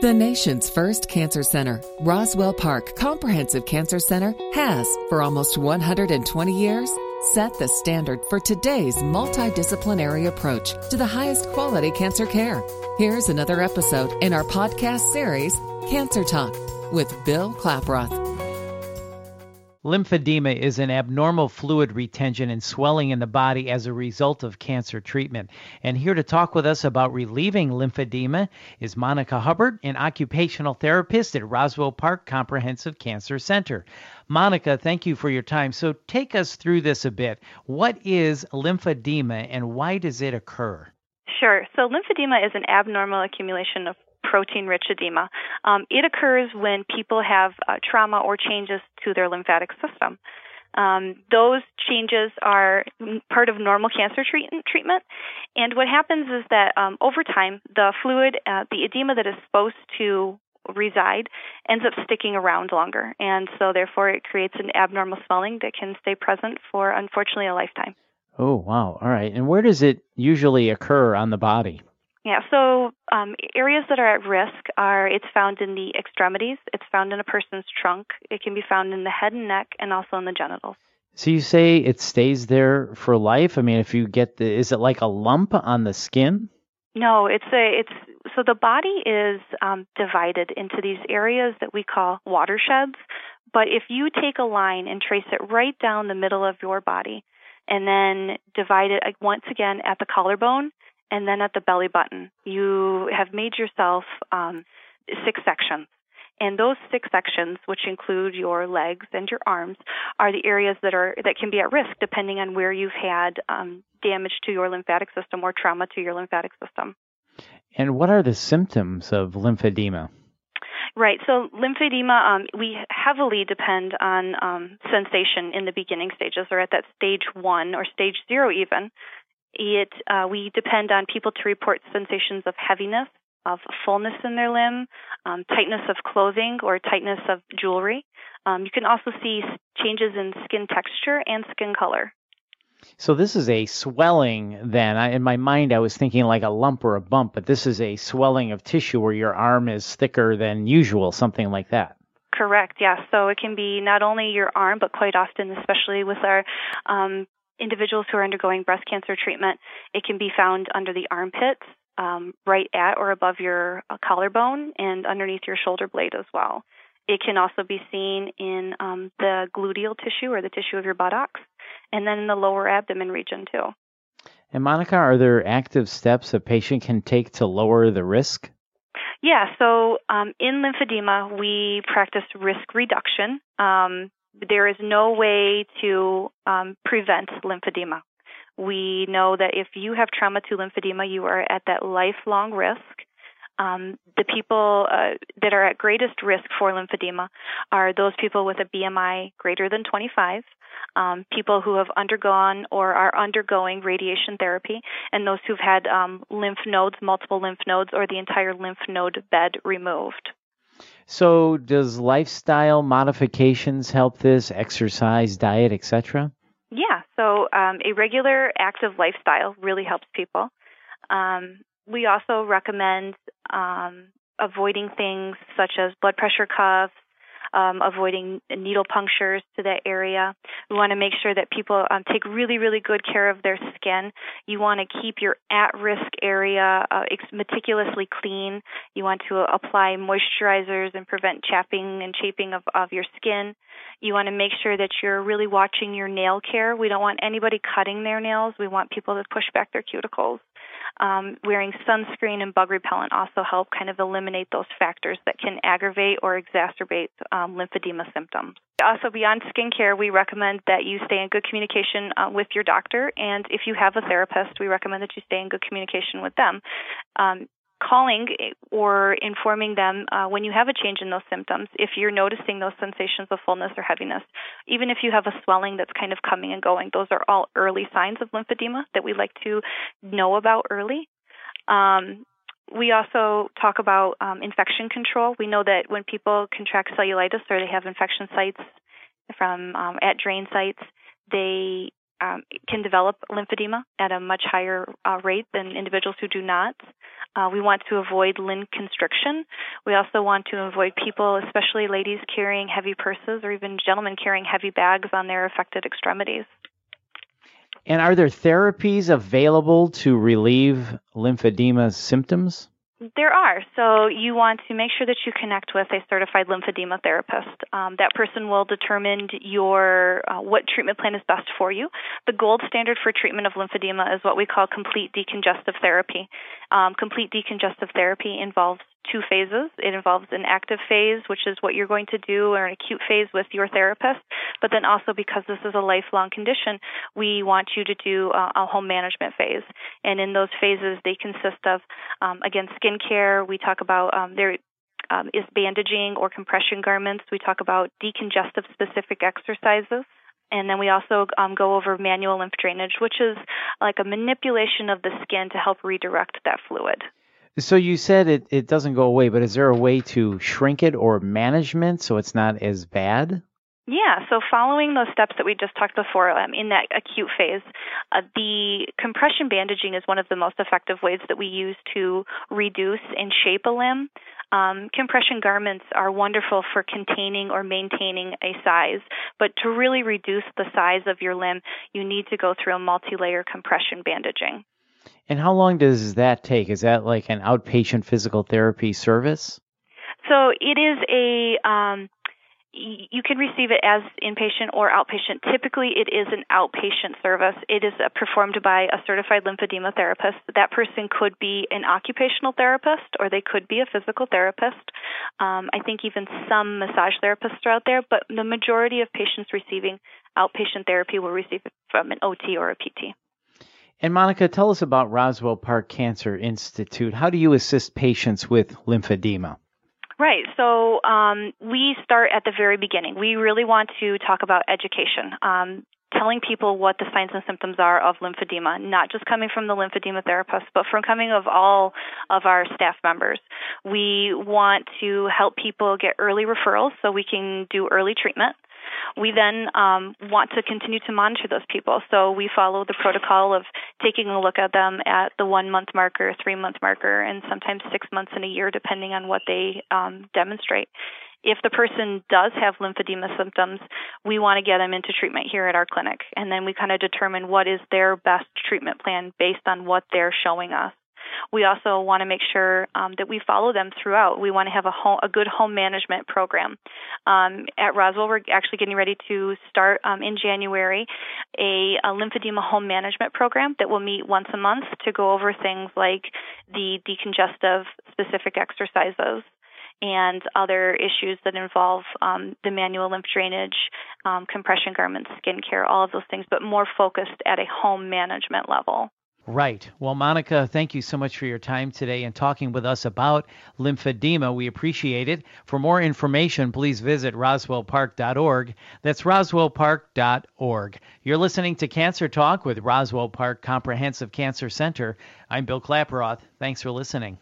The nation's first cancer center, Roswell Park Comprehensive Cancer Center, has, for almost 120 years, set the standard for today's multidisciplinary approach to the highest quality cancer care. Here's another episode in our podcast series, Cancer Talk, with Bill Klaproth. Lymphedema is an abnormal fluid retention and swelling in the body as a result of cancer treatment. And here to talk with us about relieving lymphedema is Monica Hubbert, an occupational therapist at Roswell Park Comprehensive Cancer Center. Monica, thank you for your time. So take us through this a bit. What is lymphedema and why does it occur? Sure. So lymphedema is an abnormal accumulation of protein rich edema. Um, it occurs when people have uh, trauma or changes to their lymphatic system. Um, those changes are part of normal cancer treat- treatment. And what happens is that um, over time, the fluid, uh, the edema that is supposed to reside, ends up sticking around longer. And so, therefore, it creates an abnormal swelling that can stay present for, unfortunately, a lifetime. Oh, wow. All right. And where does it usually occur on the body? Yeah, so um, areas that are at risk are it's found in the extremities, it's found in a person's trunk, it can be found in the head and neck, and also in the genitals. So you say it stays there for life? I mean, if you get the, is it like a lump on the skin? No, it's a it's so the body is um, divided into these areas that we call watersheds. But if you take a line and trace it right down the middle of your body, and then divide it once again at the collarbone, and then at the belly button, you have made yourself um, six sections. And those six sections, which include your legs and your arms, are the areas that are that can be at risk depending on where you've had um, damage to your lymphatic system or trauma to your lymphatic system. And what are the symptoms of lymphedema? Right. So lymphedema, um, we heavily depend on um, sensation in the beginning stages, or at that stage one or stage zero, even. It uh, we depend on people to report sensations of heaviness, of fullness in their limb, um, tightness of clothing or tightness of jewelry. Um, you can also see changes in skin texture and skin color. So this is a swelling. Then I, in my mind, I was thinking like a lump or a bump, but this is a swelling of tissue where your arm is thicker than usual, something like that. Correct. Yes. So it can be not only your arm, but quite often, especially with our um, individuals who are undergoing breast cancer treatment, it can be found under the armpits, um, right at or above your uh, collarbone, and underneath your shoulder blade as well. It can also be seen in um, the gluteal tissue or the tissue of your buttocks, and then in the lower abdomen region too. And Monica, are there active steps a patient can take to lower the risk? Yeah, so um, in lymphedema, we practice risk reduction. Um, there is no way to um, prevent lymphedema. We know that if you have trauma to lymphedema, you are at that lifelong risk. Um, the people uh, that are at greatest risk for lymphedema are those people with a BMI greater than 25, um, people who have undergone or are undergoing radiation therapy, and those who've had um, lymph nodes, multiple lymph nodes, or the entire lymph node bed removed. So, does lifestyle modifications help this? Exercise, diet, etc. Yeah. So, um, a regular active lifestyle really helps people. Um, we also recommend um, avoiding things such as blood pressure cuffs, um, avoiding needle punctures to that area. We want to make sure that people um, take really, really good care of their skin. You want to keep your at risk area uh, meticulously clean. You want to apply moisturizers and prevent chapping and chafing of, of your skin. You want to make sure that you're really watching your nail care. We don't want anybody cutting their nails. We want people to push back their cuticles um, wearing sunscreen and bug repellent also help kind of eliminate those factors that can aggravate or exacerbate um, lymphedema symptoms. Also, beyond skincare, we recommend that you stay in good communication uh, with your doctor, and if you have a therapist, we recommend that you stay in good communication with them. Um, calling or informing them uh, when you have a change in those symptoms, if you're noticing those sensations of fullness or heaviness, even if you have a swelling that's kind of coming and going, those are all early signs of lymphedema that we like to know about early. Um, we also talk about um, infection control. We know that when people contract cellulitis or they have infection sites from um, at drain sites, they um, can develop lymphedema at a much higher uh, rate than individuals who do not. Uh, we want to avoid limb constriction. We also want to avoid people, especially ladies, carrying heavy purses or even gentlemen carrying heavy bags on their affected extremities. And are there therapies available to relieve lymphedema symptoms? There are. So you want to make sure that you connect with a certified lymphedema therapist. Um, that person will determine your uh, what treatment plan is best for you. The gold standard for treatment of lymphedema is what we call complete decongestive therapy. Um, complete decongestive therapy involves two phases. It involves an active phase, which is what you're going to do, or an acute phase with your therapist. But then also, because this is a lifelong condition, we want you to do a, a home management phase. And in those phases, they consist of, um, again, skin care. We talk about um, there um, is bandaging or compression garments. We talk about decongestive specific exercises. And then we also um, go over manual lymph drainage, which is like a manipulation of the skin to help redirect that fluid. So you said it, it doesn't go away, but is there a way to shrink it or management so it's not as bad? Yeah, so following those steps that we just talked before um, in that acute phase, uh, the compression bandaging is one of the most effective ways that we use to reduce and shape a limb. Um, compression garments are wonderful for containing or maintaining a size, but to really reduce the size of your limb, you need to go through a multi layer compression bandaging. And how long does that take? Is that like an outpatient physical therapy service? So it is a um, you can receive it as inpatient or outpatient. Typically, it is an outpatient service. It is uh, performed by a certified lymphedema therapist. That person could be an occupational therapist or they could be a physical therapist. Um, I think even some massage therapists are out there, but the majority of patients receiving outpatient therapy will receive it from an OT or a PT. And Monica, tell us about Roswell Park Cancer Institute. How do you assist patients with lymphedema? Right. So um, we start at the very beginning. We really want to talk about education. Um, telling people what the signs and symptoms are of lymphedema, not just coming from the lymphedema therapist, but from coming of all of our staff members. We want to help people get early referrals so we can do early treatment. We then um, want to continue to monitor those people. So we follow the protocol of taking a look at them at the one month marker, three month marker, and sometimes six months in a year, depending on what they um, demonstrate. If the person does have lymphedema symptoms, we want to get them into treatment here at our clinic. And then we kind of determine what is their best treatment plan based on what they're showing us. We also want to make sure um, that we follow them throughout. We want to have a, home, a good home management program. Um, at Roswell, we're actually getting ready to start um, in January a, a lymphedema home management program that will meet once a month to go over things like the decongestive specific exercises and other issues that involve um, the manual lymph drainage, um, compression garments, skincare, all of those things, but more focused at a home management level. Right. Well, Monica, thank you so much for your time today and talking with us about lymphedema. We appreciate it. For more information, please visit roswellpark.org. That's roswellpark.org. You're listening to Cancer Talk with Roswell Park Comprehensive Cancer Center. I'm Bill Klaproth. Thanks for listening.